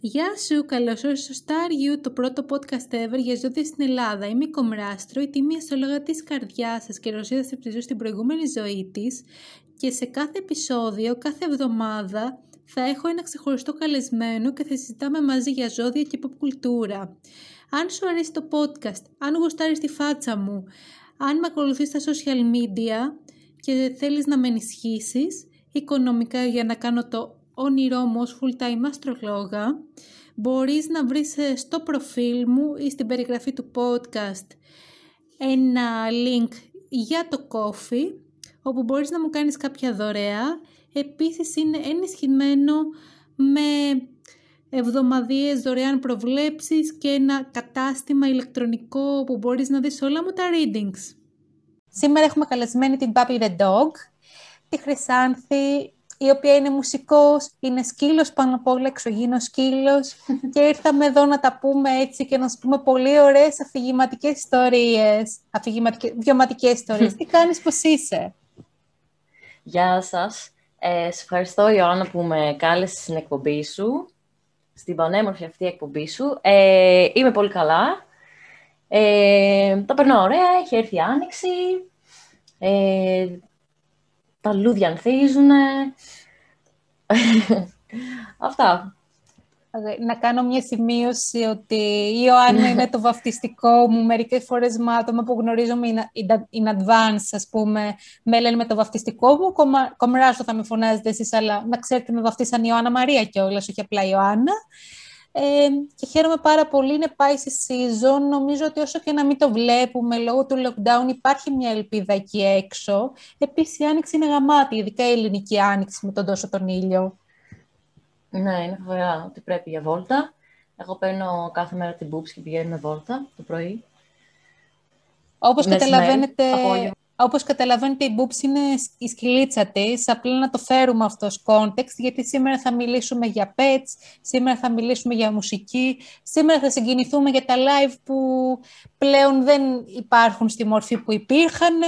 Γεια σου, καλώς ήρθατε στο Star You, το πρώτο podcast ever για ζώδια στην Ελλάδα. Είμαι η Κομράστρο, η τιμή αστρολόγα της καρδιάς σας και ρωσίδα στην στην προηγούμενη ζωή της. Και σε κάθε επεισόδιο, κάθε εβδομάδα, θα έχω ένα ξεχωριστό καλεσμένο και θα συζητάμε μαζί για ζώδια και pop κουλτούρα. Αν σου αρέσει το podcast, αν γουστάρεις τη φάτσα μου, αν με ακολουθείς στα social media και θέλεις να με ενισχύσεις οικονομικά για να κάνω το όνειρό μου ως full-time αστρολόγα, μπορείς να βρεις ε, στο προφίλ μου ή στην περιγραφή του podcast ένα link για το coffee, όπου μπορείς να μου κάνεις κάποια δωρεά. Επίσης είναι ενισχυμένο με εβδομαδίες δωρεάν προβλέψεις και ένα κατάστημα ηλεκτρονικό που μπορείς να δεις όλα μου τα readings. Σήμερα έχουμε καλεσμένη την Papi the Dog, τη Χρυσάνθη, η οποία είναι μουσικός, είναι σκύλος πάνω απ' όλα, εξωγήινος σκύλος και ήρθαμε εδώ να τα πούμε έτσι και να σου πούμε πολύ ωραίες αφηγηματικές ιστορίες, αφηγηματικές, βιωματικές ιστορίες. Τι κάνεις, πώς είσαι; Γεια σας. Ε, σε ευχαριστώ, Ιωάννα, που με κάλεσες στην εκπομπή σου, στην πανέμορφη αυτή εκπομπή σου. Ε, είμαι πολύ καλά. Ε, τα περνάω ωραία, έχει έρθει η Άνοιξη. Ε, τα λούδια ανθίζουν. Αυτά. Να κάνω μια σημείωση ότι η Ιωάννα είναι το βαφτιστικό μου. Μερικές φορές με άτομα που γνωρίζομαι in advance, ας πούμε, με λένε με το βαφτιστικό μου. Κομράσο θα με φωνάζετε εσείς, αλλά να ξέρετε με βαφτίσαν Ιωάννα Μαρία κιόλας, όχι απλά Ιωάννα. Ε, και χαίρομαι πάρα πολύ, είναι πάει σε season. Νομίζω ότι όσο και να μην το βλέπουμε λόγω του lockdown υπάρχει μια ελπίδα εκεί έξω. Επίσης η άνοιξη είναι γαμάτη, ειδικά η ελληνική άνοιξη με τον τόσο τον ήλιο. Ναι, είναι φοβερά ότι πρέπει για βόλτα. Εγώ παίρνω κάθε μέρα την boobs και πηγαίνουμε βόλτα το πρωί. Όπως καταλαβαίνετε, όπως καταλαβαίνετε, η Boobs είναι η σκυλίτσα της, απλά να το φέρουμε αυτό ως context, γιατί σήμερα θα μιλήσουμε για pets, σήμερα θα μιλήσουμε για μουσική, σήμερα θα συγκινηθούμε για τα live που πλέον δεν υπάρχουν στη μορφή που υπήρχαν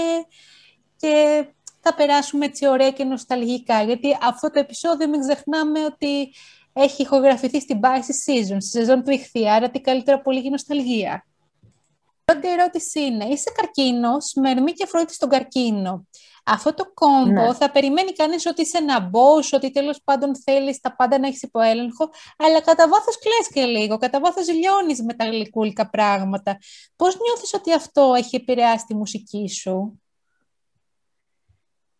και θα περάσουμε έτσι ωραία και νοσταλγικά, γιατί αυτό το επεισόδιο μην ξεχνάμε ότι έχει ηχογραφηθεί στην Pisces Season, στη σεζόν του Ιχθύ, άρα τι καλύτερα πολύ για νοσταλγία πρώτη ερώτηση είναι, είσαι καρκίνος με ερμή και φρόητη στον καρκίνο. Αυτό το κόμπο ναι. θα περιμένει κανείς ότι είσαι ένα μπός, ότι τέλος πάντων θέλεις τα πάντα να έχεις υποέλεγχο, αλλά κατά βάθος κλαις και λίγο, κατά βάθος λιώνεις με τα γλυκούλικα πράγματα. Πώς νιώθεις ότι αυτό έχει επηρεάσει τη μουσική σου;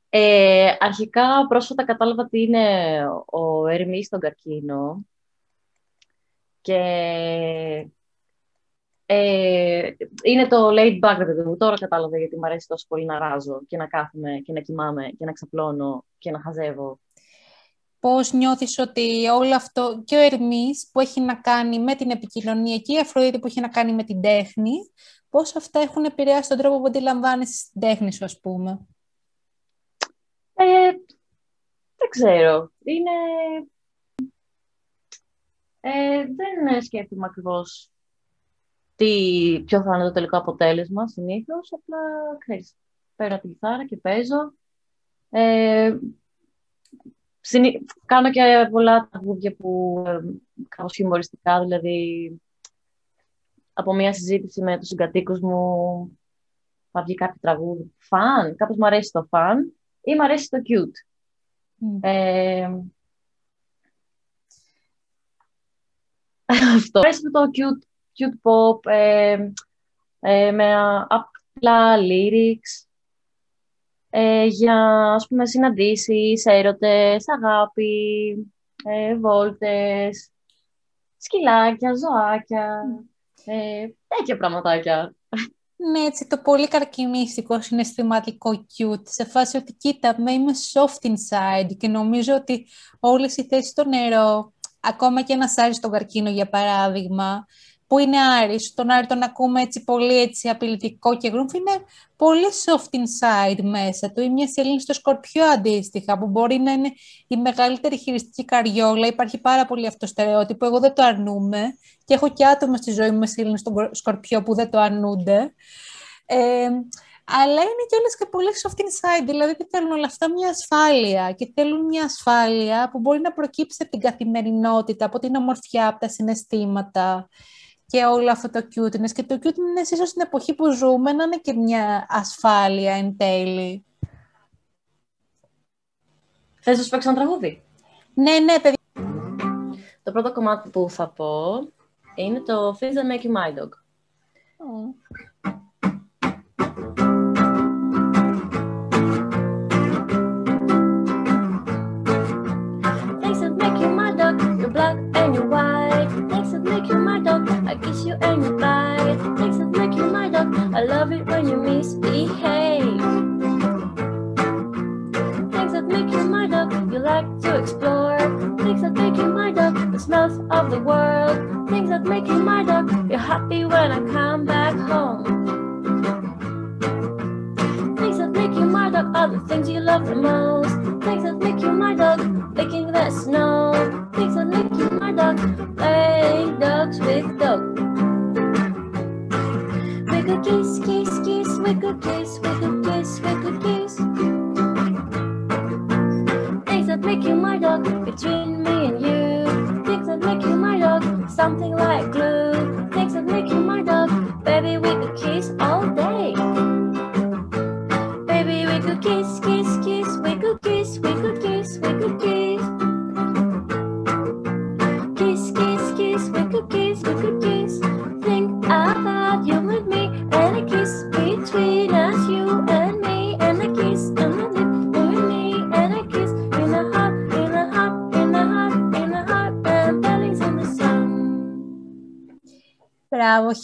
Ε, αρχικά πρόσφατα κατάλαβα ότι είναι ο Ερμής στον καρκίνο και ε, είναι το laid back, παιδί μου. Τώρα κατάλαβα γιατί μου αρέσει τόσο πολύ να ράζω και να κάθομαι και να κοιμάμαι και να ξαπλώνω και να χαζεύω. Πώς νιώθεις ότι όλο αυτό και ο Ερμής που έχει να κάνει με την επικοινωνία και η Αφροδίτη που έχει να κάνει με την τέχνη, πώς αυτά έχουν επηρεάσει τον τρόπο που αντιλαμβάνεσαι την τέχνη σου, ας πούμε; Ε, δεν ξέρω. Είναι... Ε, δεν σκέφτομαι ακριβώς τι, ποιο θα είναι το τελικό αποτέλεσμα συνήθως. Απλά ξέρεις, παίρνω τη κιθάρα και παίζω. Ε, Κάνω και πολλά τραγούδια που ε, κάπως χιουμοριστικά, δηλαδή από μια συζήτηση με τους συγκατοίκους μου θα βγει κάποιο τραγούδι φαν, κάπως μου αρέσει το φαν ή μου αρέσει το cute. Ε, αυτό. Αρέσει το cute cute pop, ε, ε, με απλά lyrics, ε, για ας πούμε συναντήσεις, έρωτες, αγάπη, ε, βόλτες, σκυλάκια, ζωάκια, ε, τέτοια πραγματάκια. Ναι, έτσι το πολύ καρκινίστικο συναισθηματικό cute, σε φάση ότι κοίτα, με είμαι soft inside και νομίζω ότι όλες οι θέσεις στο νερό, ακόμα και ένας Άρης στον καρκίνο για παράδειγμα, που είναι Άρης. Τον Άρη τον ακούμε έτσι πολύ έτσι απειλητικό και γκρούμφ. Είναι πολύ soft inside μέσα του. Ή μια σελήνη στο σκορπιό αντίστοιχα, που μπορεί να είναι η μεγαλύτερη χειριστική καριόλα. Υπάρχει πάρα πολύ αυτό το στερεότυπο. Εγώ δεν το αρνούμαι. Και έχω και άτομα στη ζωή μου με σελήνη στο σκορπιό που δεν το αρνούνται. Ε, αλλά είναι και όλες και πολύ soft inside, δηλαδή τι θέλουν όλα αυτά μια ασφάλεια και θέλουν μια ασφάλεια που μπορεί να προκύψει από την καθημερινότητα, από την ομορφιά, από τα συναισθήματα και όλο αυτό το cuteness και το cuteness ίσως στην εποχή που ζούμε να είναι και μια ασφάλεια εν τέλει. Θες να σου παίξω ένα τραγούδι; Ναι, ναι, παιδί. Το πρώτο κομμάτι που θα πω είναι το Things That Make You My Dog. Things that make you my dog, you're black and you're white. Make you my dog, I kiss you and you bite. Things that make you my dog, I love it when you misbehave.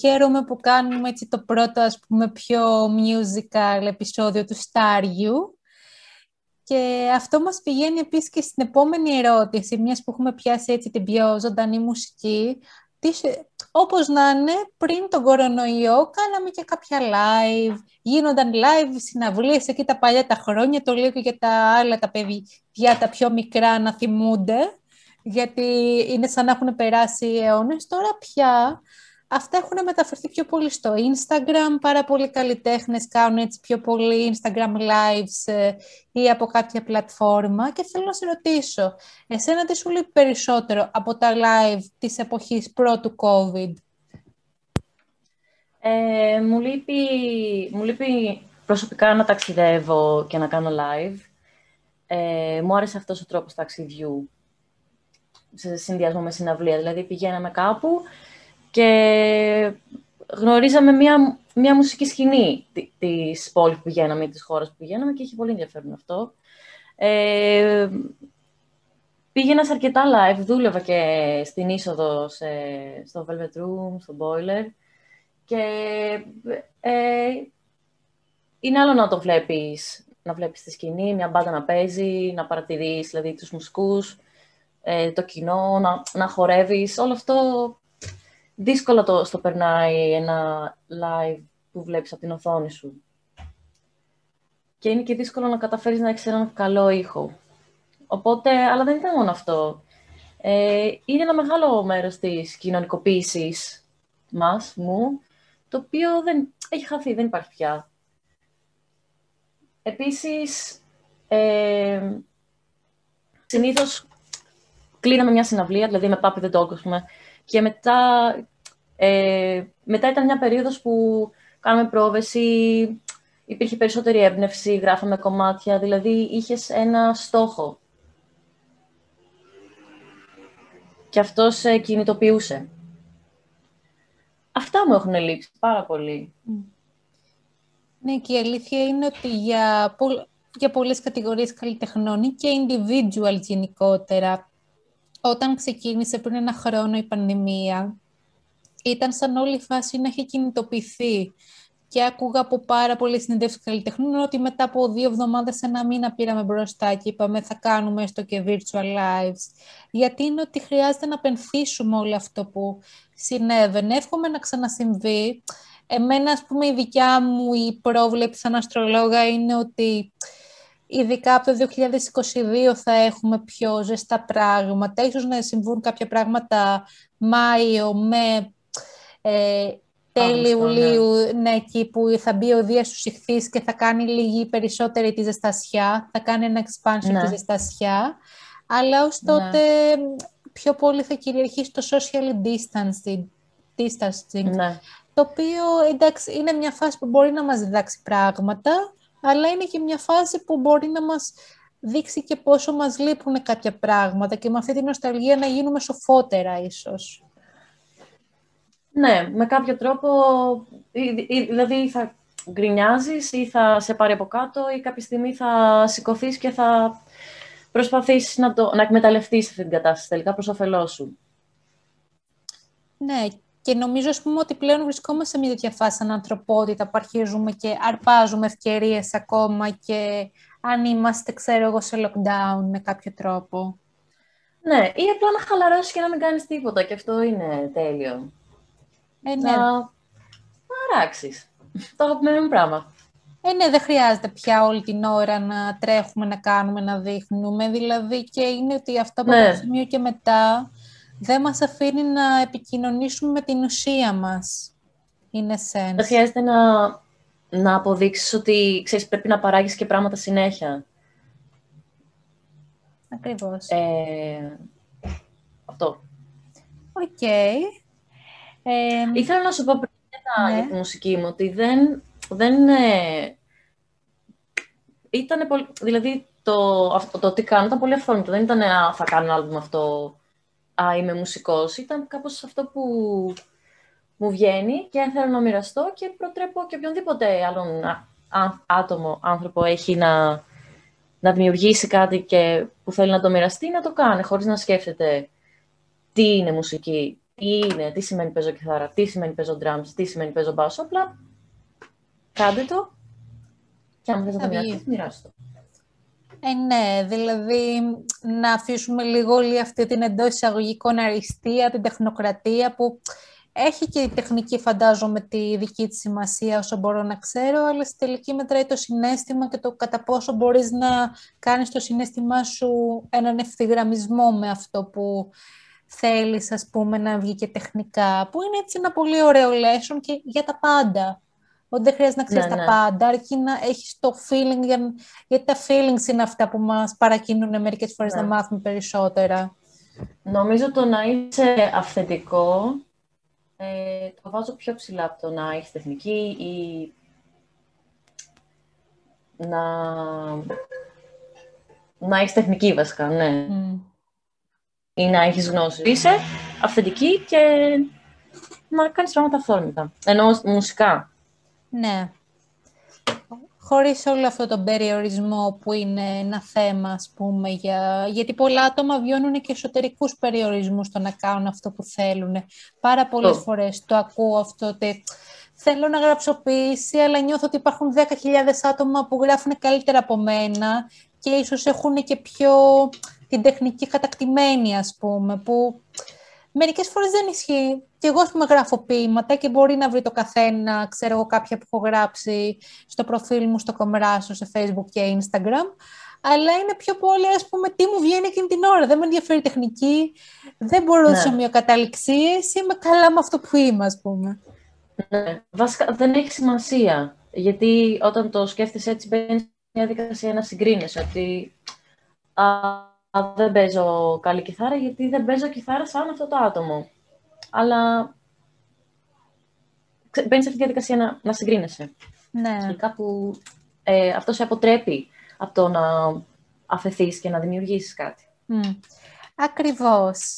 Χαίρομαι που κάνουμε έτσι το πρώτο ας πούμε πιο musical επεισόδιο του Στάριου και αυτό μας πηγαίνει επίσης και στην επόμενη ερώτηση, μιας που έχουμε πιάσει έτσι την πιο ζωντανή μουσική. Τι, σε- όπως να είναι, πριν τον κορονοϊό κάναμε και κάποια live, γίνονταν live συναυλίες εκεί τα παλιά τα χρόνια, το λέω και για τα άλλα τα παιδιά τα πιο μικρά να θυμούνται, γιατί είναι σαν να έχουν περάσει αιώνες. Τώρα πια αυτά έχουν μεταφερθεί πιο πολύ στο Instagram, πάρα πολλοί καλλιτέχνες κάνουν έτσι πιο πολύ Instagram lives ε, ή από κάποια πλατφόρμα και θέλω να σε ρωτήσω, εσένα τι σου λείπει περισσότερο από τα live της εποχής πρώτου COVID; Ε, μου, λείπει, μου λείπει προσωπικά να ταξιδεύω και να κάνω live. Ε, μου άρεσε αυτός ο τρόπος ταξιδιού σε συνδυασμό με συναυλία. Δηλαδή πηγαίναμε κάπου και γνωρίζαμε μια, μια μουσική σκηνή τη- της πόλης που πηγαίναμε ή της χώρας που πηγαίναμε και είχε πολύ ενδιαφέρον αυτό. Ε, πήγαινα σε αρκετά live, δούλευα και στην είσοδο σε, στο Velvet Room, στο Boiler και ε, είναι άλλο να το βλέπεις, να βλέπεις τη σκηνή, μια μπάντα να παίζει, να παρατηρείς δηλαδή τους μουσικούς, ε, το κοινό, να, να χορεύεις, όλο αυτό δύσκολα το, στο περνάει ένα live που βλέπεις από την οθόνη σου. Και είναι και δύσκολο να καταφέρεις να έχεις έναν καλό ήχο. Οπότε, αλλά δεν ήταν μόνο αυτό. Ε, είναι ένα μεγάλο μέρος της κοινωνικοποίησης μας, μου, το οποίο δεν έχει χαθεί, δεν υπάρχει πια. Επίσης, ε, συνήθως κλείναμε μια συναυλία, δηλαδή με Puppy the Dog, ας πούμε, και μετά, ε, μετά ήταν μια περίοδος που κάναμε πρόβες ή υπήρχε περισσότερη έμπνευση, γράφαμε κομμάτια, δηλαδή είχες ένα στόχο. Και αυτός σε κινητοποιούσε. Αυτά μου έχουν λείψει πάρα πολύ. Ναι, και η αλήθεια είναι ότι για, πο- για πολλές κατηγορίες καλλιτεχνών ή και individual γενικότερα, όταν ξεκίνησε πριν ένα χρόνο η πανδημία, ήταν σαν όλη η φάση να έχει κινητοποιηθεί. Και άκουγα από πάρα πολλές συνεντεύξεις καλλιτεχνών ότι μετά από δύο εβδομάδες, ένα μήνα πήραμε μπροστά και είπαμε θα κάνουμε έστω και virtual lives. Γιατί είναι ότι χρειάζεται να πενθήσουμε όλο αυτό που συνέβαινε. Εύχομαι να ξανασυμβεί. Εμένα, ας πούμε, η δικιά μου η πρόβλεψη σαν αστρολόγα είναι ότι ειδικά από το 2022 θα έχουμε πιο ζεστά πράγματα. Ίσως να συμβούν κάποια πράγματα Μάιο με ε, τέλη Αύγουστο, ναι. Ιουλίου, ναι. εκεί που θα μπει ο Δίας στους ηχθείς και θα κάνει λίγη περισσότερη τη ζεστασιά, θα κάνει ένα expansion Ναι. τη ζεστασιά, αλλά ως τότε πιο πολύ θα κυριαρχήσει το social distancing, distancing Ναι. το οποίο εντάξει είναι μια φάση που μπορεί να μας διδάξει πράγματα, αλλά είναι και μια φάση που μπορεί να μας δείξει και πόσο μας λείπουν κάποια πράγματα και με αυτή την νοσταλγία να γίνουμε σοφότερα ίσως. Ναι, με κάποιο τρόπο, ή- ή- δηλαδή θα γκρινιάζεις ή θα σε πάρει από κάτω ή κάποια στιγμή θα σηκωθείς και θα προσπαθήσεις να, το, να εκμεταλλευτείς αυτή την κατάσταση τελικά προς όφελός σου. Ναι, και νομίζω ας πούμε ότι πλέον βρισκόμαστε σε μια τέτοια φάση σαν ανθρωπότητα που αρχίζουμε και αρπάζουμε ευκαιρίες ακόμα και αν είμαστε, ξέρω εγώ, σε lockdown με κάποιο τρόπο. Ναι, ή απλά να χαλαρώσεις και να μην κάνεις τίποτα και αυτό είναι τέλειο. Ε, ναι. Να, να αράξεις. Το αγαπημένο μου πράγμα. Ε, ναι, δεν χρειάζεται πια όλη την ώρα να τρέχουμε, να κάνουμε, να δείχνουμε. Δηλαδή και είναι ότι αυτό από Ναι. το σημείο και μετά δεν μας αφήνει να επικοινωνήσουμε με την ουσία μας. Είναι essence. Δεν χρειάζεται να, να αποδείξεις ότι ξέρεις, πρέπει να παράγεις και πράγματα συνέχεια. Ακριβώς. Ε, αυτό. Οκ. Ε, Ήθελα να σου πω πριν για, τα- Ναι. για τη μουσική μου ότι δεν. δεν ε, ήτανε πολύ, δηλαδή το, αυτό, το τι κάνω ήταν πολύ αυθόρμητο. Δεν ήταν α, θα κάνω ένα άλμπουμ αυτό, α, είμαι μουσικός. Ήταν κάπως αυτό που μου βγαίνει και θέλω να μοιραστώ και προτρέπω και οποιονδήποτε άλλον α- α- άτομο, άνθρωπο έχει να, να δημιουργήσει κάτι και που θέλει να το μοιραστεί, να το κάνει χωρίς να σκέφτεται τι είναι μουσική, τι είναι, τι σημαίνει παίζω κιθάρα, τι σημαίνει παίζω drums, τι σημαίνει παίζω μπάσο, απλά κάντε το και αν θες να Θα το βγει. μοιραστείς, μοιράσου το. Ε, ναι, δηλαδή να αφήσουμε λίγο όλη αυτή την εντός εισαγωγικών αριστεία, την τεχνοκρατία που έχει και η τεχνική φαντάζομαι τη δική της σημασία όσο μπορώ να ξέρω, αλλά στη τελική μετράει το συνέστημα και το κατά πόσο μπορείς να κάνεις το συνέστημά σου έναν ευθυγραμμισμό με αυτό που θέλεις ας πούμε να βγει και τεχνικά, που είναι έτσι ένα πολύ ωραίο lesson και για τα πάντα. Ότι δεν χρειάζεται να ξέρεις Ναι, τα ναι. πάντα, αρκεί να έχεις το feeling, για... γιατί τα feelings είναι αυτά που μας παρακινούν μερικές φορές Ναι. να μάθουμε περισσότερα. Νομίζω το να είσαι αυθεντικό ε, το βάζω πιο ψηλά από το να έχεις τεχνική ή να, να έχεις τεχνική βασικά, ναι. Μμ. Ή να έχεις γνώση. Είσαι αυθεντική και να κάνεις πράγματα αυθόρμητα. Ενώ μουσικά. Ναι. Χωρίς όλο αυτό τον περιορισμό που είναι ένα θέμα, ας πούμε, για... γιατί πολλά άτομα βιώνουν και εσωτερικούς περιορισμούς στο να κάνουν αυτό που θέλουν. Πάρα πολλές Το. φορές το ακούω αυτό ότι θέλω να γράψω ποίηση, αλλά νιώθω ότι υπάρχουν 10.000 άτομα που γράφουν καλύτερα από μένα και ίσως έχουν και πιο την τεχνική κατακτημένη, ας πούμε, που μερικές φορές δεν ισχύει. Και εγώ, ας πούμε, γράφω ποίηματα και μπορεί να βρει το καθένα, ξέρω εγώ, κάποια που έχω γράψει στο προφίλ μου, στο κομράσο, σε Facebook και Instagram. Αλλά είναι πιο πολύ, ας πούμε, τι μου βγαίνει εκείνη την ώρα. Δεν με ενδιαφέρει η τεχνική, δεν μπορώ Ναι. σε ομοιοκαταληξίες, είμαι καλά με αυτό που είμαι, ας πούμε. Ναι. Βασικά δεν έχει σημασία. Γιατί όταν το σκέφτεσαι έτσι μπαίνεις σε μια διαδικασία να συγκρίνεσαι. Ότι α, α, δεν παίζω καλή κιθάρα γιατί δεν παίζω κιθάρα σαν αυτό το άτομο. Αλλά ξε- μπαίνεις σε αυτή τη διαδικασία να, να συγκρίνεσαι. Ναι. Και κάπου ε, αυτό σε αποτρέπει από το να αφαιθείς και να δημιουργήσεις κάτι. Μμ. Ακριβώς.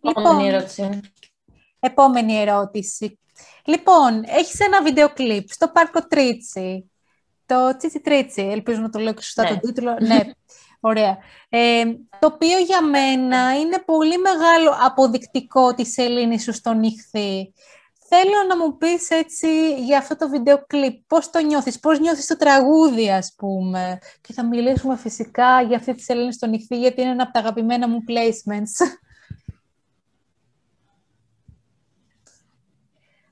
Επόμενη ερώτηση. Επόμενη ερώτηση. Λοιπόν, έχεις ένα βίντεο κλιπ στο Πάρκο Τρίτσι. Το Τσίτσι Τρίτσι, ελπίζω να το λέω και σωστά Ναι. τον τίτλο. ναι, ωραία. Ε, το οποίο για μένα είναι πολύ μεγάλο αποδεικτικό της Ελλήνης σου στον νυχθή. Θέλω να μου πεις έτσι για αυτό το βίντεο κλιπ, πώς το νιώθεις, πώς νιώθεις το τραγούδι ας πούμε. Και θα μιλήσουμε φυσικά για αυτή της Σελήνη στον νυχθή, γιατί είναι ένα από τα αγαπημένα μου placements.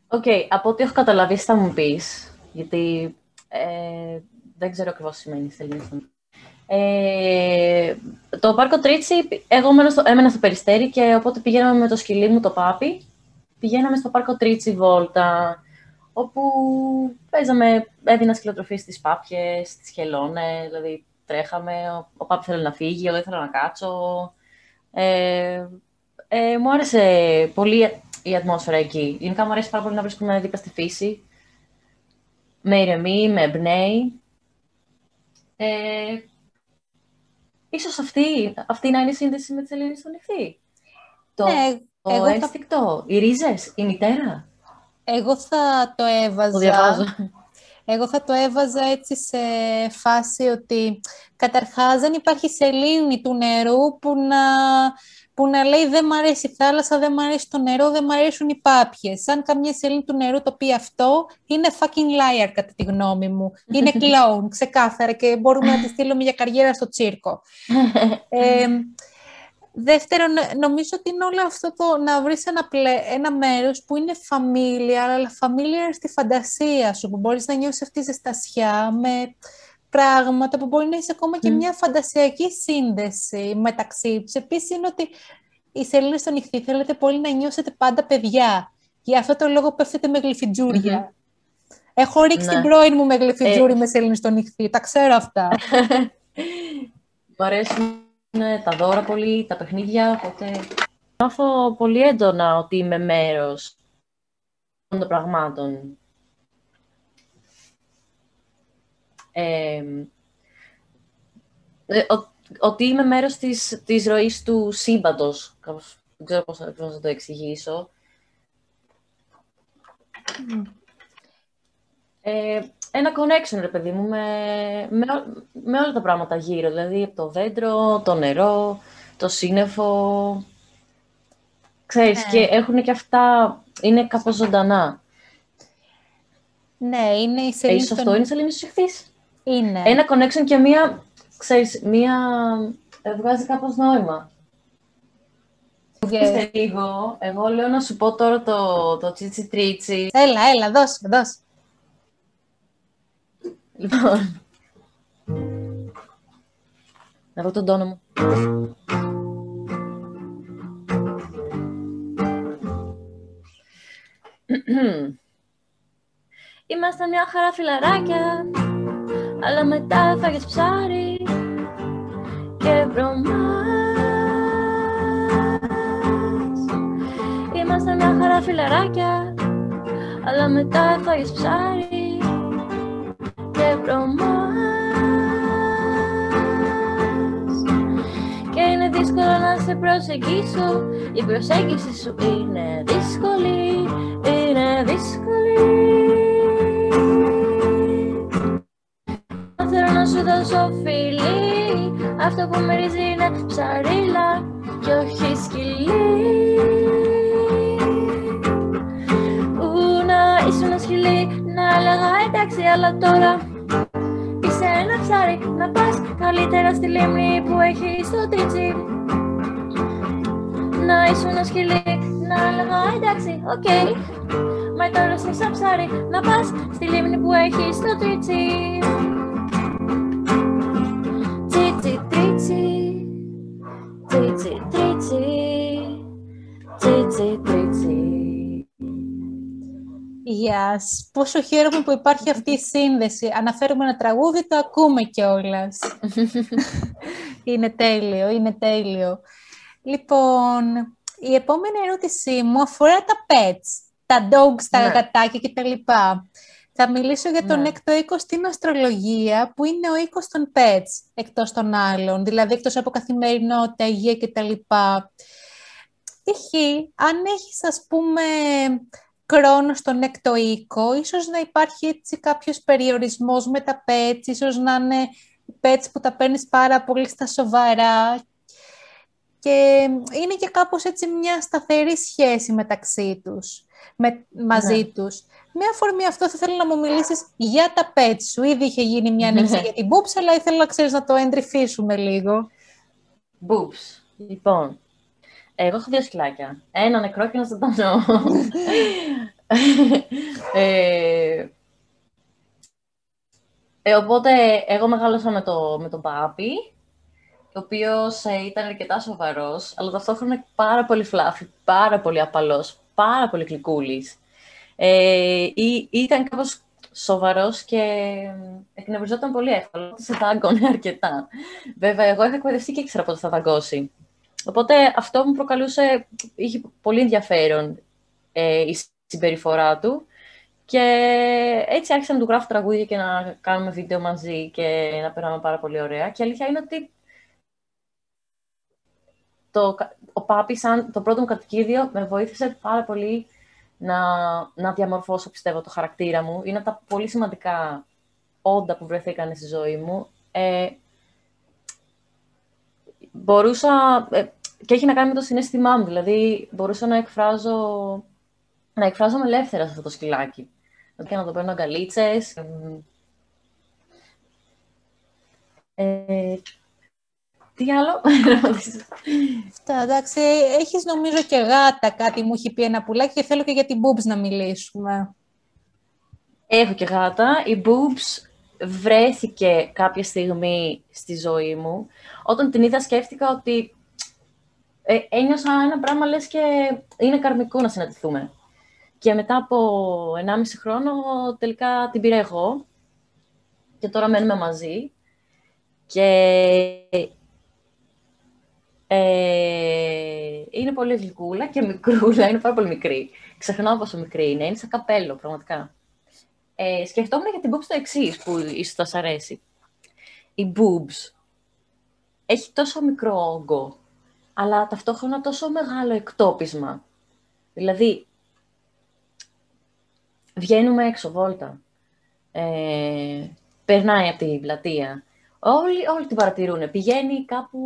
ΟΚ, από ό,τι έχω καταλαβεί θα μου πεις, γιατί ε, δεν ξέρω ακριβώς τι σημαίνει στη Ελληνική. Ε, το πάρκο Τρίτσι, εγώ έμενα στο, έμενα στο Περιστέρι και οπότε πηγαίναμε με το σκυλί μου τον Πάπη πηγαίναμε στο πάρκο Τρίτσι Βόλτα, όπου παίζαμε, έδινα σκυλοτροφή στις πάπιες, στις χελώνες, δηλαδή τρέχαμε, ο, ο Πάπη θέλει να φύγει, εγώ ήθελα να κάτσω. Ε, ε, μου άρεσε πολύ η ατμόσφαιρα εκεί. Γενικά μου αρέσει πάρα πολύ να βρίσκομαι δίπλα στη φύση. Με ηρεμεί, με εμπνέει. Ε, ίσως αυτή, αυτή να είναι η σύνδεση με τη σελήνη στο νυχθή. Το, Ναι, το εγώ θα- ένστικτο, οι ρίζες, η μητέρα. Εγώ θα το έβαζα. Το διαβάζω. Εγώ θα το έβαζα έτσι σε φάση ότι καταρχάς δεν υπάρχει σελήνη του νερού που να, που να λέει δεν μ' αρέσει η θάλασσα, δεν μ' αρέσει το νερό, δεν μ' αρέσουν οι πάπιες. Αν καμία σελήνη του νερού το πει αυτό, είναι fucking liar κατά τη γνώμη μου. Είναι clown, ξεκάθαρα και μπορούμε να τη στείλουμε για καριέρα στο τσίρκο. Ε, δεύτερον, νομίζω ότι είναι όλο αυτό το να βρεις ένα, πλε... ένα μέρος που είναι familiar, αλλά familiar στη φαντασία σου, που μπορείς να νιώσεις αυτή τη ζεστασιά με πράγματα που μπορεί να έχει ακόμα και Μμ. μια φαντασιακή σύνδεση μεταξύ τους. Επίσης είναι ότι η σελήνη στο νυχτή θέλετε πολύ να νιώσετε πάντα παιδιά. Γι' αυτό το λόγο πέφτετε με γλυφιτζούρια. Έχω ρίξει Ναι. την πρώην μου με γλυφιτζούρι με σελήνη στο νυχτή. Τα ξέρω αυτά. Μου αρέσουν ε, τα δώρα πολύ, τα παιχνίδια, οπότε νιώθω πολύ έντονα ότι είμαι μέρος των πραγμάτων. Ε, ε, ο- ότι είμαι μέρος της, της ροής του σύμπαντος. Κάπως, δεν ξέρω πώς, θα- πώς να το εξηγήσω. Ε, ένα connection, ρε παιδί μου, με, με, ό- με όλα τα πράγματα γύρω. Δηλαδή, από το δέντρο, το νερό, το σύννεφο. Ξέρεις, Ναι. και έχουν και αυτά, είναι κάπως ζωντανά. ναι, είναι η Ε, σελήνη ίσως στο αυτό είναι σελήνης στους ηχθείς. Είναι. Ένα connection και μία, ξέρεις, μία... ε, βγάζει κάπως νόημα. Yes. Είστε λίγο, εγώ λέω να σου πω τώρα το, το τσίτσι τρίτσι. Έλα, έλα, δώσε, δώσε. Λοιπόν. Να βρω τον τόνο μου. Ήμασταν μια χαρά φιλαράκια, αλλά μετά έφαγες ψάρι και βρωμάς. Ήμασταν μια χαρά φιλαράκια, αλλά μετά έφαγες ψάρι και βρωμάς. Και είναι δύσκολο να σε προσεγγίσω Η προσέγγιση σου είναι δύσκολη Είναι δύσκολη σου δώσω φιλί. Αυτό που μυρίζει είναι ψαρίλα Και όχι σκυλί. Ου, να ήσουν σκυλί Να έλεγα εντάξει αλλά τώρα Είσαι ένα ψάρι. Να πας καλύτερα στη λίμνη που έχει στο τρίτσι. Να ήσουν ένα σκυλί, να έλεγα εντάξει, οκ. Μα τώρα είσαι σαν ψάρι. Να πας στη λίμνη που έχει στο τρίτσι Τρίτσι, τρίτσι Τρίτσι, τρίτσι Γεια σας. Πόσο χαίρομαι που υπάρχει αυτή η σύνδεση. Αναφέρουμε ένα τραγούδι, το ακούμε κιόλας. είναι τέλειο, είναι τέλειο. Λοιπόν, η επόμενη ερώτησή μου αφορά τα pets, τα dogs, τα Ναι. γατάκια κτλ. Θα μιλήσω για τον Ναι. έκτο οίκο στην αστρολογία, που είναι ο οίκος των pets, εκτός των άλλων, δηλαδή εκτός από καθημερινότητα, υγεία κτλ. Π.χ. αν έχεις ας πούμε χρόνο στον έκτο οίκο, ίσως να υπάρχει έτσι κάποιος περιορισμός με τα pets, ίσως να είναι pets που τα παίρνεις πάρα πολύ στα σοβαρά και είναι και κάπως έτσι μια σταθερή σχέση μεταξύ τους, με, μαζί Ναι. τους. Με αφορμή αυτό θα ήθελα να μου μιλήσεις για τα pets σου. Ήδη είχε γίνει μια ανοίξη για την boobs, αλλά ήθελα να ξέρεις να το εντρυφήσουμε λίγο. Boobs. Λοιπόν, εγώ έχω δύο σκυλάκια. Ένα νεκρό και ένα ζωντανό. ε, ε, οπότε, εγώ μεγάλωσα με, το, με τον Πάπη, ο οποίος ε, ήταν αρκετά σοβαρός, αλλά ταυτόχρονα πάρα πολύ φλάφι, πάρα πολύ απαλός, πάρα πολύ γλυκούλης. Ε, ήταν κάπως σοβαρός και εκνευριζόταν πολύ εύκολα. Σε δάγκωνε αρκετά. Βέβαια, εγώ είχα εκπαιδευτεί και ήξερα πότε θα δαγκώσει. Οπότε αυτό μου προκαλούσε, είχε πολύ ενδιαφέρον ε, η συμπεριφορά του και έτσι άρχισα να του γράφω τραγούδια και να κάνουμε βίντεο μαζί και να περνάμε πάρα πολύ ωραία. Και η αλήθεια είναι ότι το, ο Πάπης, σαν το πρώτο μου κατοικίδιο, με βοήθησε πάρα πολύ να, να διαμορφώσω, πιστεύω, το χαρακτήρα μου. Είναι τα πολύ σημαντικά όντα που βρεθήκαν στη ζωή μου. Ε, μπορούσα, ε, και έχει να κάνει με το συνέστημά μου, δηλαδή μπορούσα να εκφράζω, να εκφράζομαι ελεύθερα σε αυτό το σκυλάκι. Και να το παίρνω αγκαλίτσες. Ε, τι άλλο, Αυτά, εντάξει, έχεις νομίζω και γάτα, κάτι μου έχει πει ένα πουλάκι και θέλω και για την Boobs να μιλήσουμε. Έχω και γάτα. Η Boobs βρέθηκε κάποια στιγμή στη ζωή μου. Όταν την είδα σκέφτηκα ότι ε, ένιωσα ένα πράγμα λες και είναι καρμικό να συναντηθούμε. Και μετά από 1,5 χρόνο τελικά την πήρα εγώ και τώρα μένουμε μαζί. Και ε, είναι πολύ γλυκούλα και μικρούλα, είναι πάρα πολύ μικρή. Ξεχνάω πόσο μικρή είναι, είναι σαν καπέλο πραγματικά. Ε, σκεφτόμουν για την boobs το εξής που ίσως θα σας αρέσει. Η boobs έχει τόσο μικρό όγκο, αλλά ταυτόχρονα τόσο μεγάλο εκτόπισμα. Δηλαδή, βγαίνουμε έξω βόλτα, ε, περνάει από την πλατεία, Όλοι, όλοι την παρατηρούν. Πηγαίνει κάπου,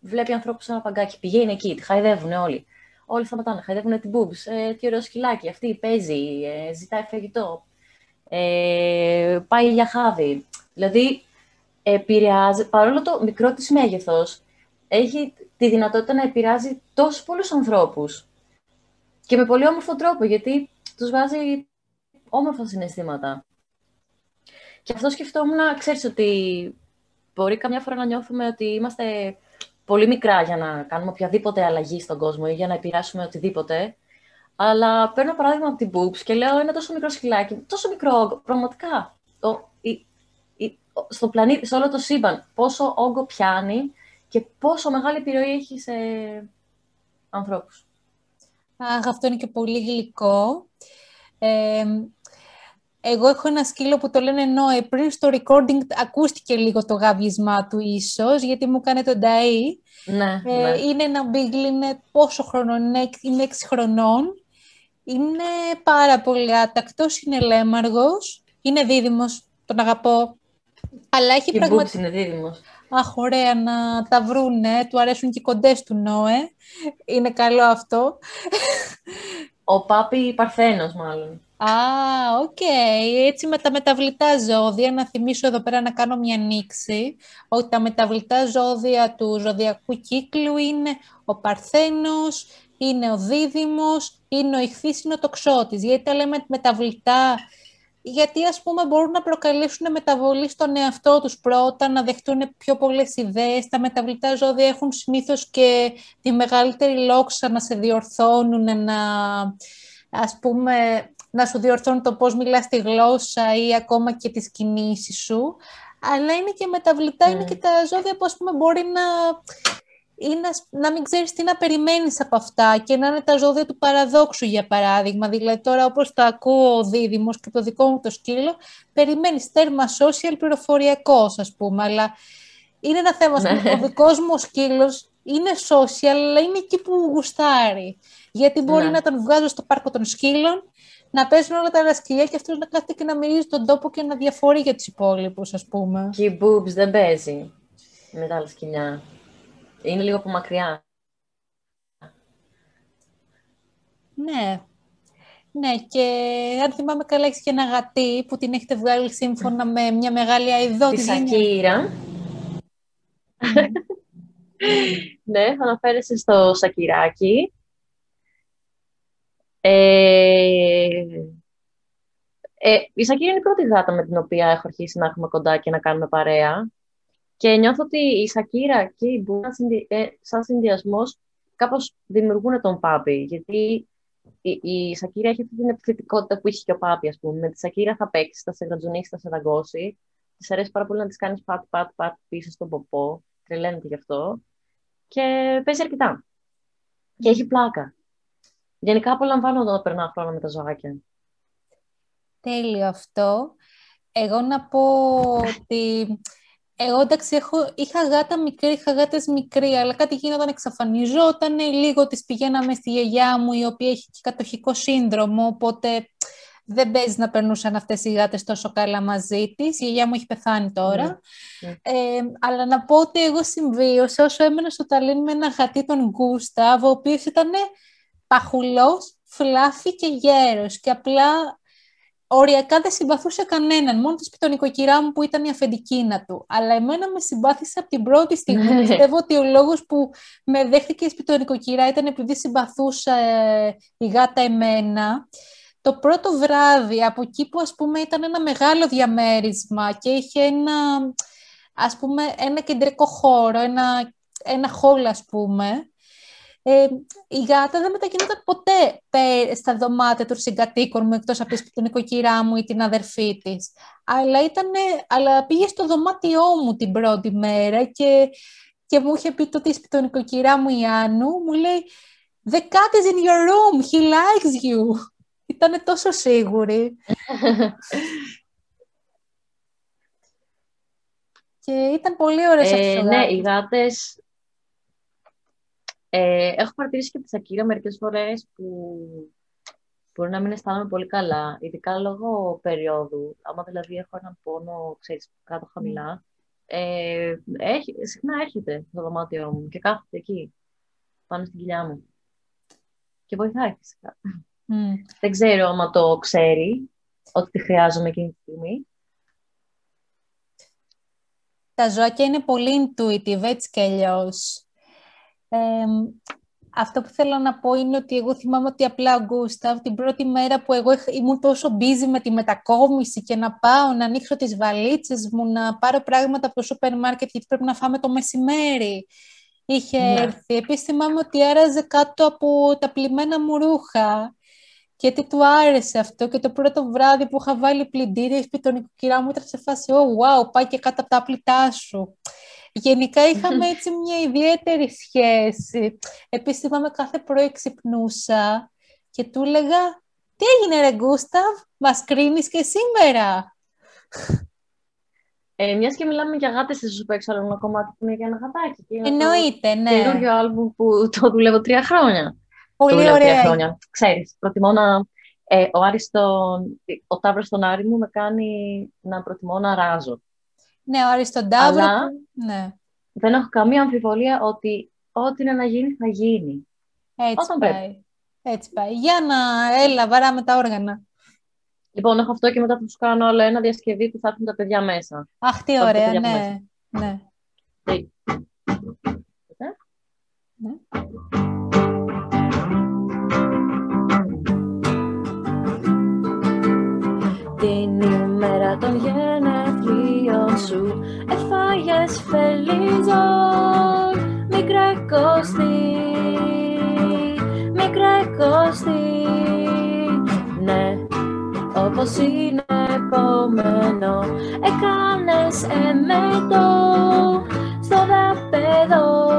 βλέπει ανθρώπους σε ένα παγκάκι. Πηγαίνει εκεί, τη χαϊδεύουν όλοι. Όλοι σταματάνε, χαϊδεύουν την boobs. Ε, τι ωραίο σκυλάκι, αυτή παίζει, ε, ζητάει φαγητό. Ε, πάει για χάδι. Δηλαδή, επηρεάζει, παρόλο το μικρό της μέγεθος, έχει τη δυνατότητα να επηρεάζει τόσους πολλούς ανθρώπους. Και με πολύ όμορφο τρόπο, γιατί τους βάζει όμορφα συναισθήματα. Και αυτό σκεφτόμουν, ξέρεις ότι μπορεί καμιά φορά να νιώθουμε ότι είμαστε πολύ μικρά για να κάνουμε οποιαδήποτε αλλαγή στον κόσμο ή για να επηρεάσουμε οτιδήποτε. Αλλά παίρνω παράδειγμα από την Boops και λέω ένα τόσο μικρό σκυλάκι, τόσο μικρό, πραγματικά. Το, η, η, στο πλανήτη, σε όλο το σύμπαν, πόσο όγκο πιάνει και πόσο μεγάλη επιρροή έχει σε ανθρώπους. Αχ, αυτό είναι και πολύ γλυκό. Ε, εγώ έχω ένα σκύλο που το λένε Νόε. Πριν στο recording ακούστηκε λίγο το γαβισμά του ίσως, γιατί μου κάνει τον Νταΐ. Ναι, ε, ναι. Είναι ένα beagle, είναι πόσο χρονών είναι, είναι 6 χρονών. Είναι πάρα πολύ άτακτος, είναι λέμαργος, είναι δίδυμος, τον αγαπώ. Αλλά έχει πραγματικά... είναι δίδυμος. Αχ, ωραία να τα βρούνε, του αρέσουν και οι κοντές του Νόε. Είναι καλό αυτό. Ο Πάπη Παρθένος, μάλλον. Α, οκ. Έτσι με τα μεταβλητά ζώδια, να θυμίσω εδώ πέρα να κάνω μια νύξη, ότι τα μεταβλητά ζώδια του ζωδιακού κύκλου είναι ο Παρθένος, είναι ο Δίδυμος, είναι ο Ιχθύς, είναι ο Τοξότης. Γιατί τα λέμε μεταβλητά, γιατί ας πούμε μπορούν να προκαλέσουν μεταβολή στον εαυτό τους πρώτα, να δεχτούν πιο πολλές ιδέες. Τα μεταβλητά ζώδια έχουν συνήθως και τη μεγαλύτερη λόξα να σε διορθώνουν, να ας πούμε να σου διορθώνουν το πώς μιλάς τη γλώσσα ή ακόμα και τις κινήσεις σου. Αλλά είναι και μεταβλητά, είναι και τα ζώδια που ας πούμε μπορεί να, είναι, να μην ξέρεις τι να περιμένεις από αυτά και να είναι τα ζώδια του παραδόξου για παράδειγμα. Δηλαδή τώρα όπως το ακούω ο Δίδυμος και το δικό μου το σκύλο, περιμένεις τέρμα social πληροφοριακός, ας πούμε, αλλά είναι ένα θέμα, ναι. ο δικός μου ο σκύλος είναι social, αλλά είναι εκεί που γουστάρει. Γιατί μπορεί ναι. να τον βγάζω στο πάρκο των σκύλων να παίζουν όλα τα άλλα σκυλιά και αυτός να κάθεται και να μυρίζει τον τόπο και να διαφορεί για τους υπόλοιπους, ας πούμε. Και η Boobs δεν παίζει με τα άλλα σκυλιά. Είναι λίγο από μακριά. Ναι. Ναι, και αν θυμάμαι καλά, έχεις και ένα γατί που την έχετε βγάλει σύμφωνα με μια μεγάλη αειδό. Τη Σακύρα. ναι, αναφέρεσαι στο Σακυράκι. Ε, ε, η Σακύρα είναι η πρώτη γάτα με την οποία έχω αρχίσει να έχουμε κοντά και να κάνουμε παρέα. Και νιώθω ότι η Σακύρα και η Μπούνα, ε, σαν συνδυασμός, κάπως δημιουργούν τον Πάπη. Γιατί η, η Σακύρα έχει αυτή την επιθετικότητα που είχε και ο Πάπη, ας πούμε. Με τη Σακύρα θα παίξεις, θα σε γρατζουνίσει, θα σε δαγκώσει. Της αρέσει πάρα πολύ να της κάνεις πατ, πατ, πατ πίσω στον ποπό. Τρελαίνεται γι' αυτό. Και παίζει αρκετά. Και έχει πλάκα. Γενικά απολαμβάνω όταν περνάω χρόνο με τα ζωάκια. Τέλειο αυτό. Εγώ να πω ότι εγώ εντάξει έχω, είχα γάτα μικρή, είχα γάτες μικρή, αλλά κάτι γίνονταν εξαφανιζόταν, λίγο τις πηγαίναμε στη γιαγιά μου η οποία έχει και κατοχικό σύνδρομο, οπότε δεν παίζει να περνούσαν αυτές οι γάτες τόσο καλά μαζί της. Η γιαγιά μου έχει πεθάνει τώρα. Ναι, ναι. Ε, αλλά να πω ότι εγώ συμβίωσα όσο έμενα στο Ταλίν με ένα γατί τον Γκούσταβ, ο οποίος ήταν παχουλός, φλάφι και γέρος και απλά οριακά δεν συμπαθούσε κανέναν, μόνο της σπιτονικοκυρά μου που ήταν η αφεντικίνα του. Αλλά εμένα με συμπάθησε από την πρώτη στιγμή. Πιστεύω ότι ο λόγος που με δέχτηκε η σπιτονικοκυρά ήταν επειδή συμπαθούσα ε, η γάτα εμένα. Το πρώτο βράδυ, από εκεί που ας πούμε ήταν ένα μεγάλο διαμέρισμα και είχε ένα, ας πούμε, ένα κεντρικό χώρο, ένα, ένα χώλ ας πούμε, ε, η γάτα δεν μετακινούνταν ποτέ στα δωμάτια των συγκατοίκων μου, εκτός από την νοικοκυρά μου ή την αδερφή της. Αλλά, ήτανε, αλλά πήγε στο δωμάτιό μου την πρώτη μέρα και, και μου είχε πει το τι το νοικοκυρά μου η Άννου, μου λέει «The cat is in your room, he likes you». Ήτανε τόσο σίγουρη. και ήταν πολύ ωραίες ε, Ναι, οι γάτες ε, έχω παρατηρήσει και τη Σακύρα μερικές φορές που μπορεί να μην αισθάνομαι πολύ καλά, ειδικά λόγω περίοδου. Άμα δηλαδή έχω έναν πόνο, ξέρεις, κάτω χαμηλά, ε, έχει, συχνά έρχεται στο δωμάτιό μου και κάθεται εκεί, πάνω στην κοιλιά μου. Και βοηθάει φυσικά. Δεν ξέρω άμα το ξέρει, ότι τη χρειάζομαι εκείνη τη στιγμή. Τα ζωάκια είναι πολύ intuitive, έτσι κι αλλιώς αυτό που θέλω να πω είναι ότι εγώ θυμάμαι ότι απλά ο Γκούσταβ την πρώτη μέρα που εγώ ήμουν τόσο busy με τη μετακόμιση και να πάω να ανοίξω τις βαλίτσες μου, να πάρω πράγματα από το σούπερ μάρκετ γιατί πρέπει να φάμε το μεσημέρι. Είχε ναι. έρθει. Επίσης θυμάμαι ότι άραζε κάτω από τα πλημμένα μου ρούχα γιατί του άρεσε αυτό και το πρώτο βράδυ που είχα βάλει πλυντήρια η σπιτονικοκυρά μου ήταν σε φάση «Oh, wow, πάει και κάτω από τα πλητά σου». Γενικά είχαμε έτσι μια ιδιαίτερη σχέση. Επίσης, θυμάμαι κάθε πρωί ξυπνούσα και του έλεγα «Τι έγινε ρε Γκούσταβ, μας κρίνεις και σήμερα». Ε, μιας και μιλάμε για γάτες, θα σου παίξω άλλο ένα κομμάτι που είναι για ένα γατάκι. Και Εννοείται, ναι. Καινούριο άλμπουμ που το δουλεύω τρία χρόνια. Πολύ ωραία. Τρία χρόνια. Ξέρεις, προτιμώ να... Ε, ο, Άρης ο Ταύρος στον Άρη μου με κάνει να προτιμώ να ράζω. Ναι, ο Αριστοντάβρο. Αλλά ναι. δεν έχω καμία αμφιβολία ότι ό,τι είναι να γίνει, θα γίνει. Έτσι Όταν πάει. Πρέπει. Έτσι πάει. Για να έλα, βαράμε τα όργανα. Λοιπόν, έχω αυτό και μετά θα σου κάνω άλλο ένα διασκευή που θα έρθουν τα παιδιά μέσα. Αχ, τι ωραία, ναι. ναι. ναι. Την ημέρα των γενεθλίων σου. Έφαγες φελίζον μικρέ κόστη, μικρέ κόστη Ναι, όπως είναι επόμενο έκανες εμέτω στο δαπέδο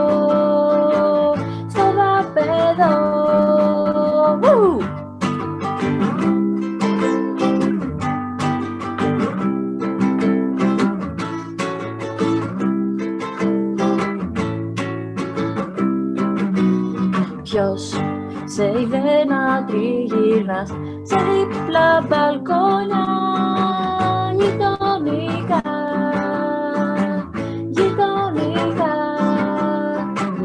σε είδε να τριγυρνάς σε δίπλα μπαλκόνια γειτονικά, γειτονικά.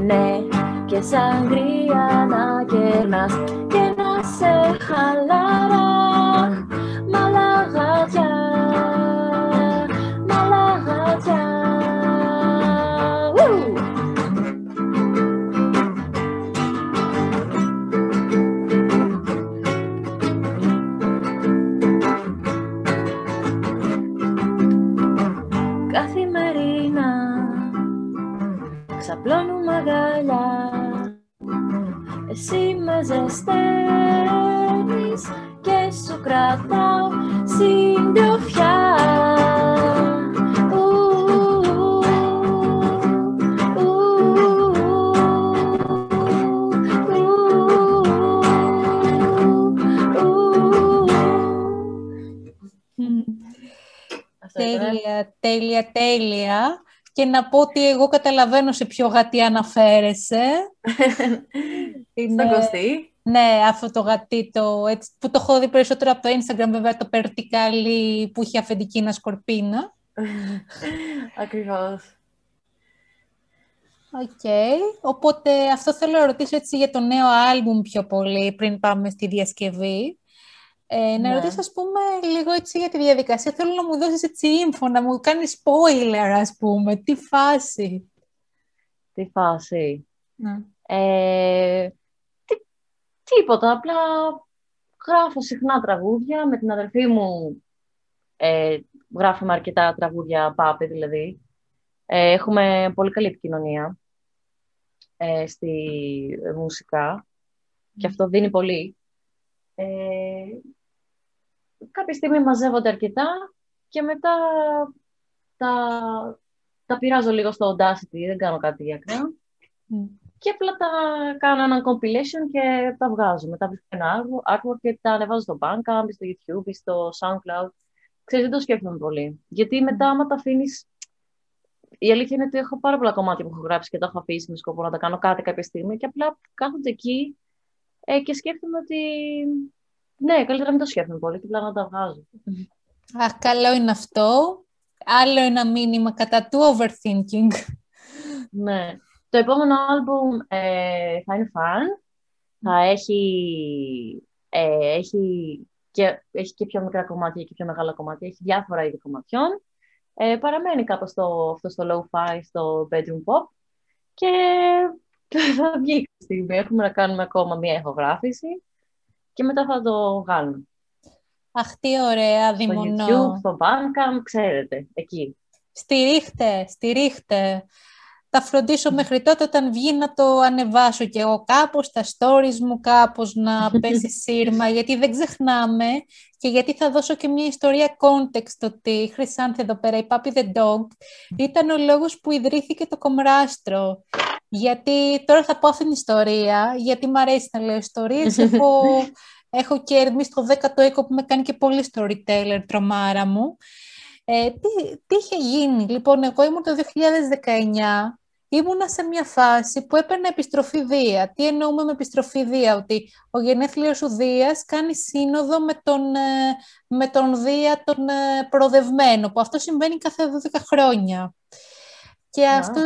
Ναι, και σαν κρύα να κερνάς και να σε χαλαρά Τέλεια, τέλεια, τέλεια. Και να πω ότι εγώ καταλαβαίνω σε ποιο γατί αναφέρεσαι. Είναι... Στον Ναι, αυτό το γατί το, έτσι, που το έχω δει περισσότερο από το Instagram, βέβαια το πορτοκαλί που είχε αφεντικό ένα σκορπίνα. Ακριβώς. OK. Okay. Οπότε αυτό θέλω να ρωτήσω έτσι για το νέο άλμπουμ πιο πολύ πριν πάμε στη διασκευή. Ε, να ναι. ρωτήσω, ας πούμε, λίγο έτσι για τη διαδικασία. Θέλω να μου δώσεις έτσι info, να μου κάνεις spoiler, ας πούμε. Τι φάση. Τι φάση. Ναι. Ε, τι, τίποτα, απλά γράφω συχνά τραγούδια. Με την αδερφή μου ε, γράφουμε αρκετά τραγούδια πάπη, δηλαδή. Ε, έχουμε πολύ καλή επικοινωνία ε, στη μουσικά και αυτό δίνει πολύ. Ε, κάποια στιγμή μαζεύονται αρκετά και μετά τα, τα πειράζω λίγο στο Audacity, δεν κάνω κάτι για Και απλά τα κάνω ένα compilation και τα βγάζω. Μετά βρίσκω ένα artwork και τα ανεβάζω στο Bandcamp, στο YouTube, στο SoundCloud. Ξέρεις, δεν το σκέφτομαι πολύ. Γιατί μετά, άμα τα αφήνεις. Η αλήθεια είναι ότι έχω πάρα πολλά κομμάτια που έχω γράψει και τα έχω αφήσει με σκοπό να τα κάνω κάτι κάποια στιγμή και απλά κάθονται εκεί ε, και σκέφτομαι ότι ναι, καλύτερα να μην το σκέφτομαι πολύ και απλά να τα βγάζω. Αχ, καλό είναι αυτό. Άλλο ένα μήνυμα κατά του overthinking. Ναι. Το επόμενο άλμπουμ ε, θα είναι fun. Θα έχει, ε, έχει, και, έχει και πιο μικρά κομμάτια και πιο μεγάλα κομμάτια. Έχει διάφορα είδη κομματιών. Ε, παραμένει κάπως στο, αυτό στο low-fi, στο bedroom pop. Και θα βγει στιγμή. Έχουμε να κάνουμε ακόμα μία ηχογράφηση και μετά θα το βγάλουμε. Αχ, τι ωραία, δημονό. Στο YouTube, στο Bandcamp, ξέρετε, εκεί. Στηρίχτε, στηρίχτε. Θα φροντίσω μέχρι τότε όταν βγει να το ανεβάσω και εγώ κάπως, τα stories μου κάπως να πέσει σύρμα, γιατί δεν ξεχνάμε και γιατί θα δώσω και μια ιστορία context ότι η Χρυσάνθη εδώ πέρα, η Puppy the Dog, ήταν ο λόγος που ιδρύθηκε το κομράστρο. Γιατί τώρα θα πω αυτήν την ιστορία, γιατί μου αρέσει να λέω ιστορίες. έχω, έχω και Ερμή στο 10ο οίκο που με κάνει και πολύ storyteller, τρομάρα μου. Ε, τι, τι είχε γίνει, λοιπόν, εγώ ήμουν το 2019, ήμουνα σε μια φάση που έπαιρνε επιστροφή Δία. Τι εννοούμε με επιστροφή Δία, ότι ο γενέθλιος σου Δίας κάνει σύνοδο με τον, ε, με τον Δία τον ε, προοδευμένο, που αυτό συμβαίνει κάθε 12 χρόνια. Και αυτό,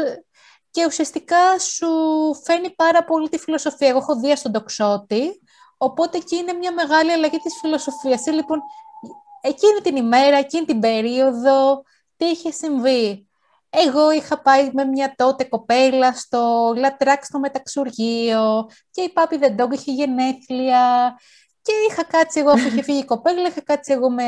και ουσιαστικά σου φαίνει πάρα πολύ τη φιλοσοφία. Εγώ έχω δει στον τοξότη, οπότε εκεί είναι μια μεγάλη αλλαγή της φιλοσοφίας. Ε, λοιπόν, εκείνη την ημέρα, εκείνη την περίοδο, τι είχε συμβεί; Εγώ είχα πάει με μια τότε κοπέλα στο Λατράκ στο μεταξουργείο και η Πάπη δεν είχε γενέθλια και είχα κάτσει εγώ, αφού είχε φύγει η κοπέλα, είχα κάτσει εγώ με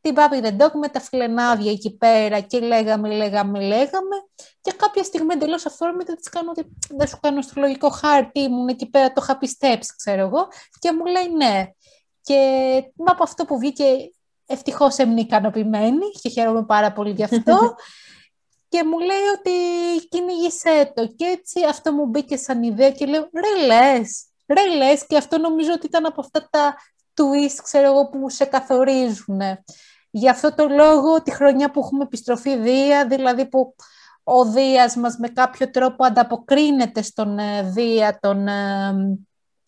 την Papi the Dog με τα φιλενάδια εκεί πέρα και λέγαμε, λέγαμε, λέγαμε και κάποια στιγμή εντελώς αυθόρμητα της κάνω ότι δεν σου κάνω στο λογικό χάρτη, ήμουν εκεί πέρα, το είχα πιστέψει, ξέρω εγώ, και μου λέει ναι. Και από αυτό που βγήκε, ευτυχώς έμεινε ικανοποιημένη και χαίρομαι πάρα πολύ γι' αυτό. και μου λέει ότι κυνήγησέ το. Και έτσι αυτό μου μπήκε σαν ιδέα και λέω ρε λες, ρε λες. Και αυτό νομίζω ότι ήταν από αυτά τα twist, ξέρω εγώ, που σε καθορίζουν. Γι' αυτό το λόγο τη χρονιά που έχουμε επιστροφή Δία, δηλαδή που ο Δίας μας με κάποιο τρόπο ανταποκρίνεται στον ε, Δία, τον, ε,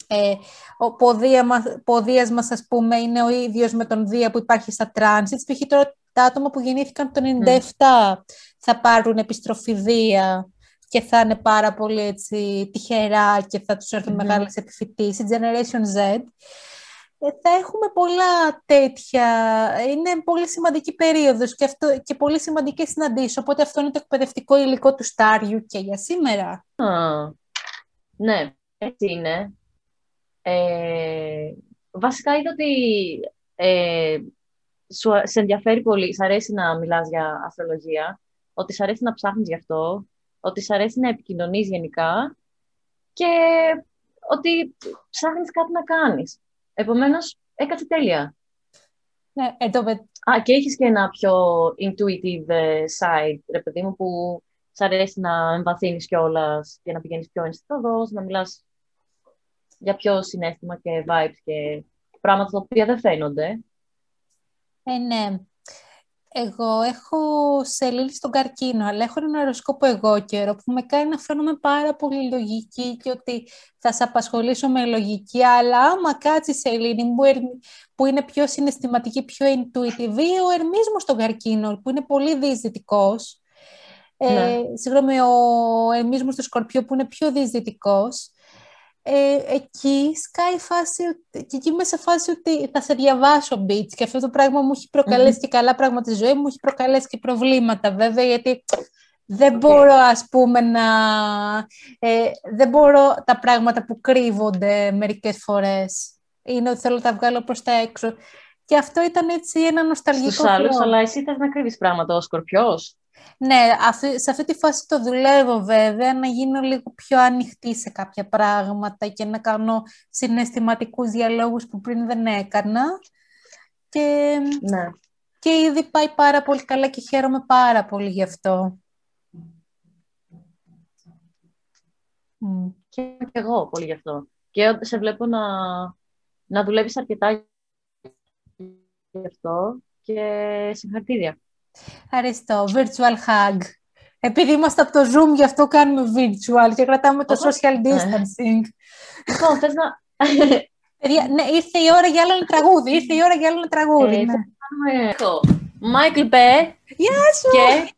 ε, ο ποδία μας, ποδίας μας ας πούμε είναι ο ίδιος με τον Δία που υπάρχει στα τράνσιτς, π.χ. τώρα τα άτομα που γεννήθηκαν το 97 θα πάρουν επιστροφή Δία και θα είναι πάρα πολύ έτσι, τυχερά και θα τους έρθουν mm-hmm. μεγάλες επιφυτήσεις, Generation Z. Ε, θα έχουμε πολλά τέτοια. Είναι πολύ σημαντική περίοδος και, αυτό, και πολύ σημαντικές συναντήσεις. Οπότε αυτό είναι το εκπαιδευτικό υλικό του Στάριου και για σήμερα. ναι, έτσι είναι. Ε, βασικά είδα ότι ε, σου, σε ενδιαφέρει πολύ, σ' αρέσει να μιλάς για αστρολογία, ότι σ' αρέσει να ψάχνεις γι' αυτό, ότι σ' αρέσει να επικοινωνείς γενικά και ότι ψάχνεις κάτι να κάνεις. Επομένως, έκατσε τέλεια. Ναι, εδώ, Α, και έχεις και ένα πιο intuitive ε, side, ρε παιδί μου, που σ' αρέσει να εμβαθύνεις κιόλας και να πηγαίνεις πιο ενστικτοδός, να μιλάς για πιο συνέστημα και vibes και πράγματα τα οποία δεν φαίνονται. Ε, ναι. Εγώ έχω σελίδι στον καρκίνο, αλλά έχω ένα οροσκόπο εγώ καιρό που με κάνει να φαίνομαι πάρα πολύ λογική και ότι θα σε απασχολήσω με λογική, αλλά άμα κάτσεις η σελήνη μου που είναι πιο συναισθηματική, πιο intuitive, ή ο Ερμής μου στον καρκίνο που είναι πολύ διεισδυτικός, ε, ναι. ε, συγγνώμη, ο Ερμής μου στο Σκορπιό που είναι πιο διεισδυτικός, ε, εκεί σκάει η φάση, και εκεί είμαι σε φάση ότι θα σε διαβάσω beats και αυτό το πράγμα μου έχει προκαλέσει και καλά πράγματα στη ζωή μου, έχει προκαλέσει και προβλήματα βέβαια, γιατί δεν μπορώ ας πούμε να... Ε, δεν μπορώ τα πράγματα που κρύβονται μερικές φορές. Είναι ότι θέλω να τα βγάλω προς τα έξω. Και αυτό ήταν έτσι ένα νοσταλγικό Στους άλλους, αλλά εσύ θες να κρύβεις πράγματα ο Σκορπιός. Ναι, σε αυτή τη φάση το δουλεύω βέβαια, να γίνω λίγο πιο ανοιχτή σε κάποια πράγματα και να κάνω συναισθηματικούς διαλόγους που πριν δεν έκανα. Και, ναι. και ήδη πάει πάρα πολύ καλά και χαίρομαι πάρα πολύ γι' αυτό. Και εγώ πολύ γι' αυτό. Και σε βλέπω να, να δουλεύεις αρκετά γι' αυτό και συγχαρητήρια. Ευχαριστώ. Virtual hug. Επειδή είμαστε από το Zoom, γι' αυτό κάνουμε virtual και κρατάμε το social ναι. distancing. Λοιπόν, θες να... ναι, ήρθε η ώρα για άλλο ένα τραγούδι. Ήρθε η ώρα για άλλο ένα τραγούδι. Ε, ναι. Μάικλ Μπέ. Γεια σου. Και...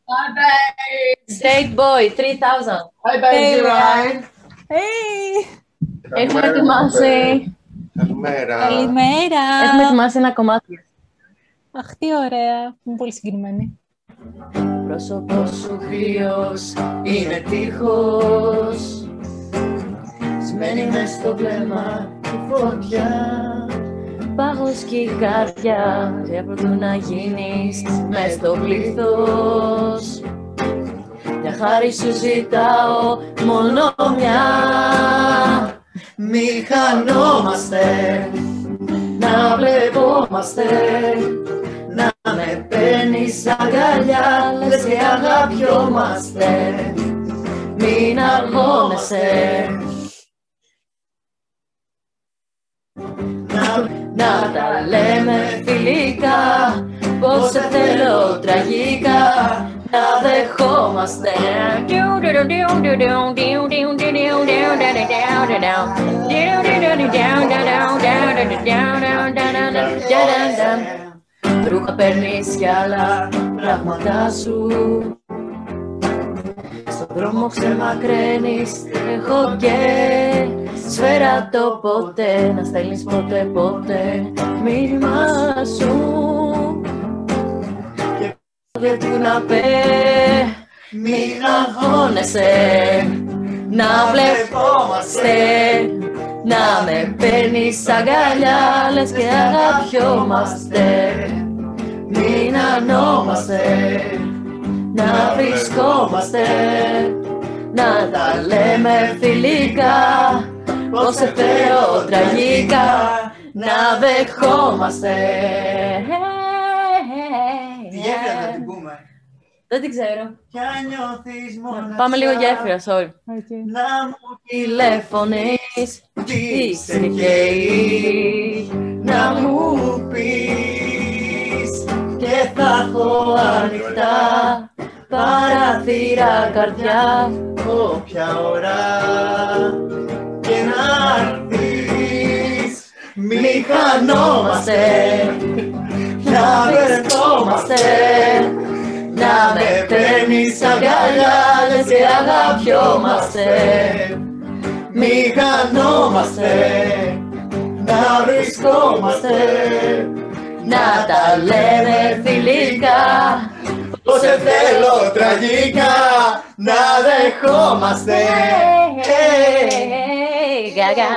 Straight Boy, 3000. Hi, baby, right. Hey. Έχουμε ετοιμάσει... Καλημέρα. Καλημέρα. Έχουμε ετοιμάσει ένα κομμάτι. Αχ, τι ωραία. Είμαι πολύ συγκινημένη. Πρόσωπος σου κρύος είναι τείχος. Σμένη μες στο βλέμμα τη φωτιά. Πάγος και η καρδιά για πρωτού να γίνεις μες στο πλήθος. Για χάρη σου ζητάω μόνο μια. Μη χανόμαστε να βλεπόμαστε. να με παίρνεις αγκαλιά Λες και αγαπιόμαστε Μην αγχώνεσαι να, να τα λέμε φιλικά Πως σε θέλω τραγικά Να δεχόμαστε Ρούχα παίρνεις κι άλλα πράγματά σου. Στον δρόμο ξεμακραίνεις Έχω και σφαίρα το ποτέ. Να στέλνεις ποτέ ποτέ μήνυμα σου. Και του να πέ Μην αγχώνεσαι Να βλεπόμαστε να με παίρνεις αγκαλιά, λες και αγαπιόμαστε Μην ανόμαστε, να βρισκόμαστε Να τα λέμε φιλικά, πως σε θέλω τραγικά Να δεχόμαστε. Τι γέφυρα την πούμε. Δεν την ξέρω. Κι αν νιώθεις μόνο Πάμε λίγο γέφυρα, sorry. Να μου τηλεφωνείς τι σε καίει Να μου πεις Και θα έχω ανοιχτά παραθύρα καρδιά. Όποια ώρα και να έρθεις Μη χανόμαστε Να βερθόμαστε Να με παίρνεις αγκαλιάς λες και αγαπιόμαστε. Μη χανόμαστε Να βρισκόμαστε Να τα λέμε φιλικά Πως σε θέλω τραγικά Να δεχόμαστε Γαγά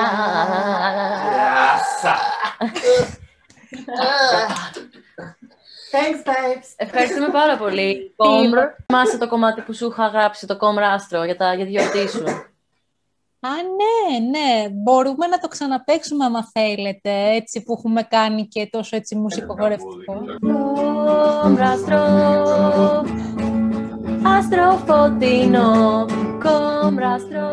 Thanks, babes. Ευχαριστούμε πάρα πολύ. Θυμάσαι το κομμάτι που σου είχα γράψει, το κόμμα άστρο, για, τα, για τη γιορτή σου. Α, ναι, ναι. Μπορούμε να το ξαναπαίξουμε άμα θέλετε, έτσι που έχουμε κάνει και τόσο έτσι μουσικογορευτικό. Κόμπραστρο, άστρο φωτεινό, κόμπραστρο,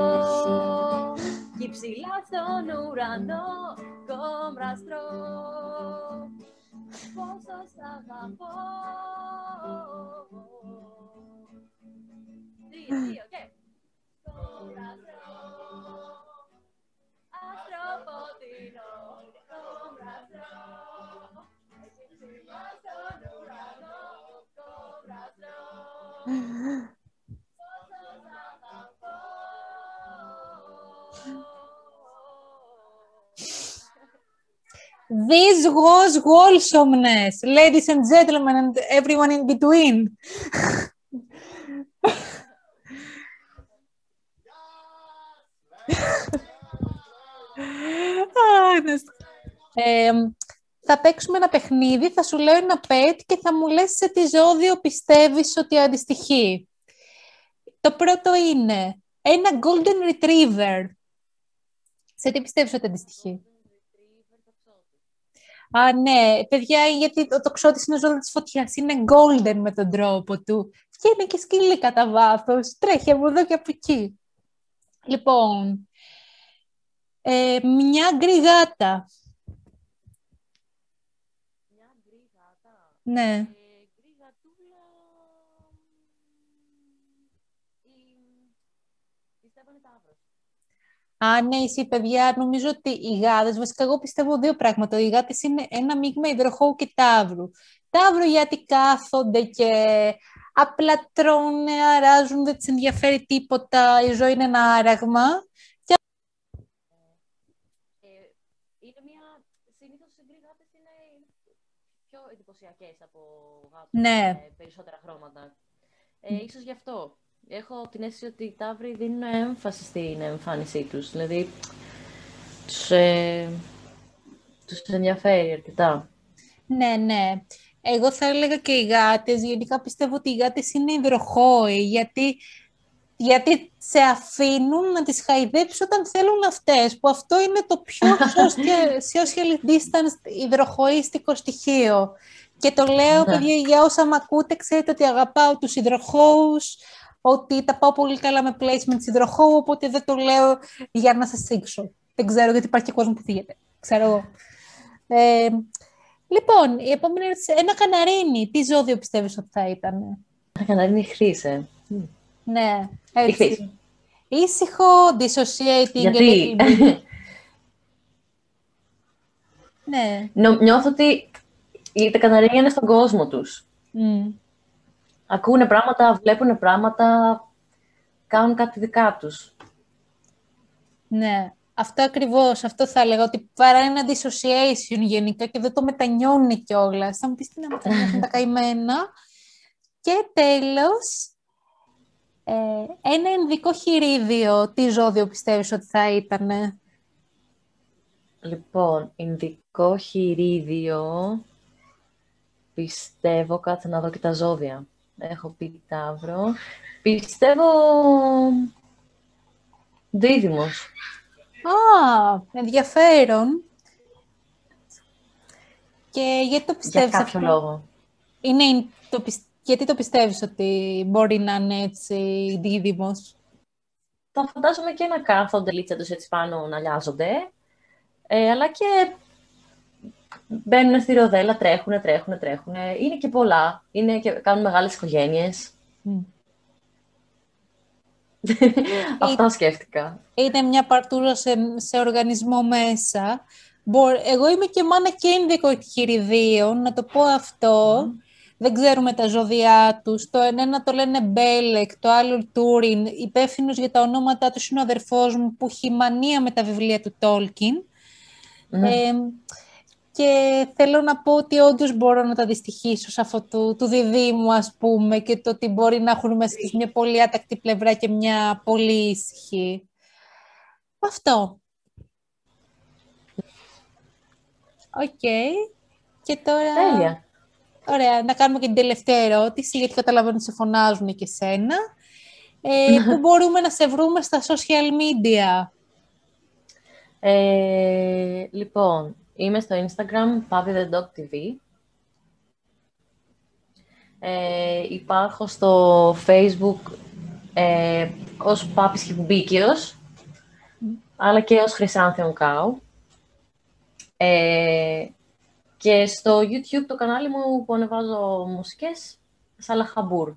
κι ψηλά στον ουρανό, κόμπραστρο, πόσο σ' αγαπώ. This was wholesomeness, ladies and gentlemen and everyone in between. Α, να σ- Ε, θα παίξουμε ένα παιχνίδι, θα σου λέω ένα pet και θα μου λες σε τι ζώδιο πιστεύεις ότι αντιστοιχεί. Το πρώτο είναι ένα golden retriever. Σε τι πιστεύεις ότι αντιστοιχεί; Α, ναι, παιδιά, γιατί το τοξότης είναι ζώδιο της φωτιάς. Είναι golden με τον τρόπο του. Και είναι και σκυλί κατά βάθος. Τρέχει από εδώ και από εκεί. Λοιπόν, ε, μια γκριγάτα. Μια γκρι γάτα. Ναι. Ε, γκρι γατούλα. Η- Πιστεύω είναι ταύρος. Α, ναι, εσύ, παιδιά, νομίζω ότι οι γάδες, βασικά εγώ πιστεύω δύο πράγματα. Οι γάτες είναι ένα μείγμα υδροχώου και ταύρου. Ταύρο γιατί κάθονται και απλά τρώνε, αράζουν, δεν τις ενδιαφέρει τίποτα, η ζωή είναι ένα άραγμα. Ε, είναι μια... Συνήθως οι γκρι γάτες είναι πιο εντυπωσιακές από γάτες Ναι. με περισσότερα χρώματα. Ε, ίσως γι' αυτό. Έχω την αίσθηση ότι οι ταύροι δίνουν έμφαση στην εμφάνισή τους. Δηλαδή, τους, ε, τους ενδιαφέρει αρκετά. Ναι, ναι. Εγώ θα έλεγα και οι γάτες, γενικά πιστεύω ότι οι γάτες είναι υδροχόοι, γιατί, γιατί σε αφήνουν να τις χαϊδέψεις όταν θέλουν αυτές, που αυτό είναι το πιο social, social distance υδροχοίστικο στοιχείο. Και το λέω, Ναι. παιδιά, για όσα με ακούτε, ξέρετε ότι αγαπάω τους υδροχόους, ότι τα πάω πολύ καλά με placement υδροχώου, οπότε δεν το λέω για να σας σήξω. Δεν ξέρω γιατί υπάρχει και κόσμο που θίγεται. Ξέρω εγώ. Ε, λοιπόν, η επόμενη ερώτηση. Ένα καναρίνι, τι ζώδιο πιστεύεις ότι θα ήταν; Θα καναρίνει χρήσε. Ναι, Ηχθείς. έτσι. Ήσυχο, dissociating. Γιατί; and- ναι. νο- νιώθω ότι οι- τα καναρίνια είναι στον κόσμο τους. Μμ. Ακούνε πράγματα, βλέπουν πράγματα, κάνουν κάτι δικά τους. Ναι, αυτό ακριβώς, αυτό θα έλεγα, ότι παρά ένα dissociation γενικά και δεν το μετανιώνουν κιόλας. Θα μου πεις τι να μετανιώσουν τα καημένα. Και τέλος, ε, ένα ενδικό χειρίδιο, τι ζώδιο πιστεύεις ότι θα ήτανε; Λοιπόν, Ινδικό χειρίδιο, πιστεύω, κάτσε να δω και τα ζώδια. Έχω πει Ταύρο. Πιστεύω Δίδυμος. Α, ενδιαφέρον. Και γιατί το Για πιστεύεις κάποιο αυτό; λόγο. Είναι, το, πισ- γιατί το πιστεύεις ότι μπορεί να είναι έτσι δίδυμος; Τα φαντάζομαι και να κάθονται λίτσα τους έτσι πάνω να λιάζονται. Ε, αλλά και μπαίνουν στη ροδέλα, τρέχουνε, τρέχουνε, τρέχουνε. Είναι και πολλά. Είναι και, κάνουν μεγάλες οικογένειες. Μμ. Αυτά σκέφτηκα. είναι μια παρτούρα σε, σε οργανισμό μέσα. Μπο- Εγώ είμαι και μάνα και ενδικοχειριδίων, να το πω αυτό. Δεν ξέρουμε τα ζώδιά τους. Το ένα το λένε Μπέλεκ, το άλλο Τούριν. Υπεύθυνος για τα ονόματά τους είναι ο αδερφός μου που έχει μανία με τα βιβλία του Τόλκιν. Ναι. Ε, και θέλω να πω ότι όντως μπορώ να τα αντιστοιχίσω σε αυτό του, του διδύμου, ας πούμε, και το ότι μπορεί να έχουν μέσα τους μια πολύ άτακτη πλευρά και μια πολύ ήσυχη. Αυτό. Οκ. Και τώρα... Τέλεια. Ωραία, να κάνουμε και την τελευταία ερώτηση, γιατί καταλαβαίνω ότι σε φωνάζουν και σένα. Ε, πού μπορούμε να σε βρούμε στα social media; Ε, λοιπόν, είμαι στο Instagram, Pavi the Dog TV. Ε, υπάρχω στο Facebook ε, ως Πάπης Χιπουμπίκιος, αλλά και ως Χρυσάνθεον Κάου. Ε, και στο YouTube το κανάλι μου που ανεβάζω μουσικές, Σαλαχαμπούρ.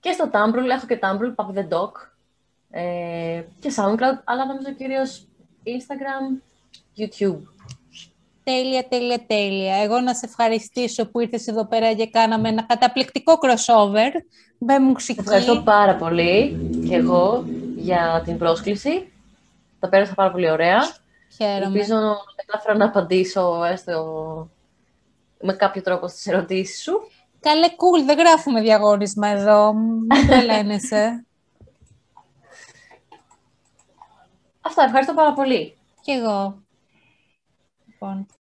Και στο Tumblr, έχω και Tumblr, Papi the Dog, ε, και SoundCloud, αλλά νομίζω κυρίως Instagram, YouTube. Τέλεια, τέλεια, τέλεια. Εγώ να σε ευχαριστήσω που ήρθες εδώ πέρα και κάναμε ένα καταπληκτικό crossover με μουσική. Ευχαριστώ πάρα πολύ και εγώ για την πρόσκληση. Τα πέρασα πάρα πολύ ωραία. Χαίρομαι. Ελπίζω να κατάφερα να απαντήσω έστω με κάποιο τρόπο στις ερωτήσεις σου. Καλέ, cool, δεν γράφουμε διαγώνισμα εδώ. Μην τρελαίνεσαι. Αυτά, ευχαριστώ πάρα πολύ. Κι εγώ. Λοιπόν,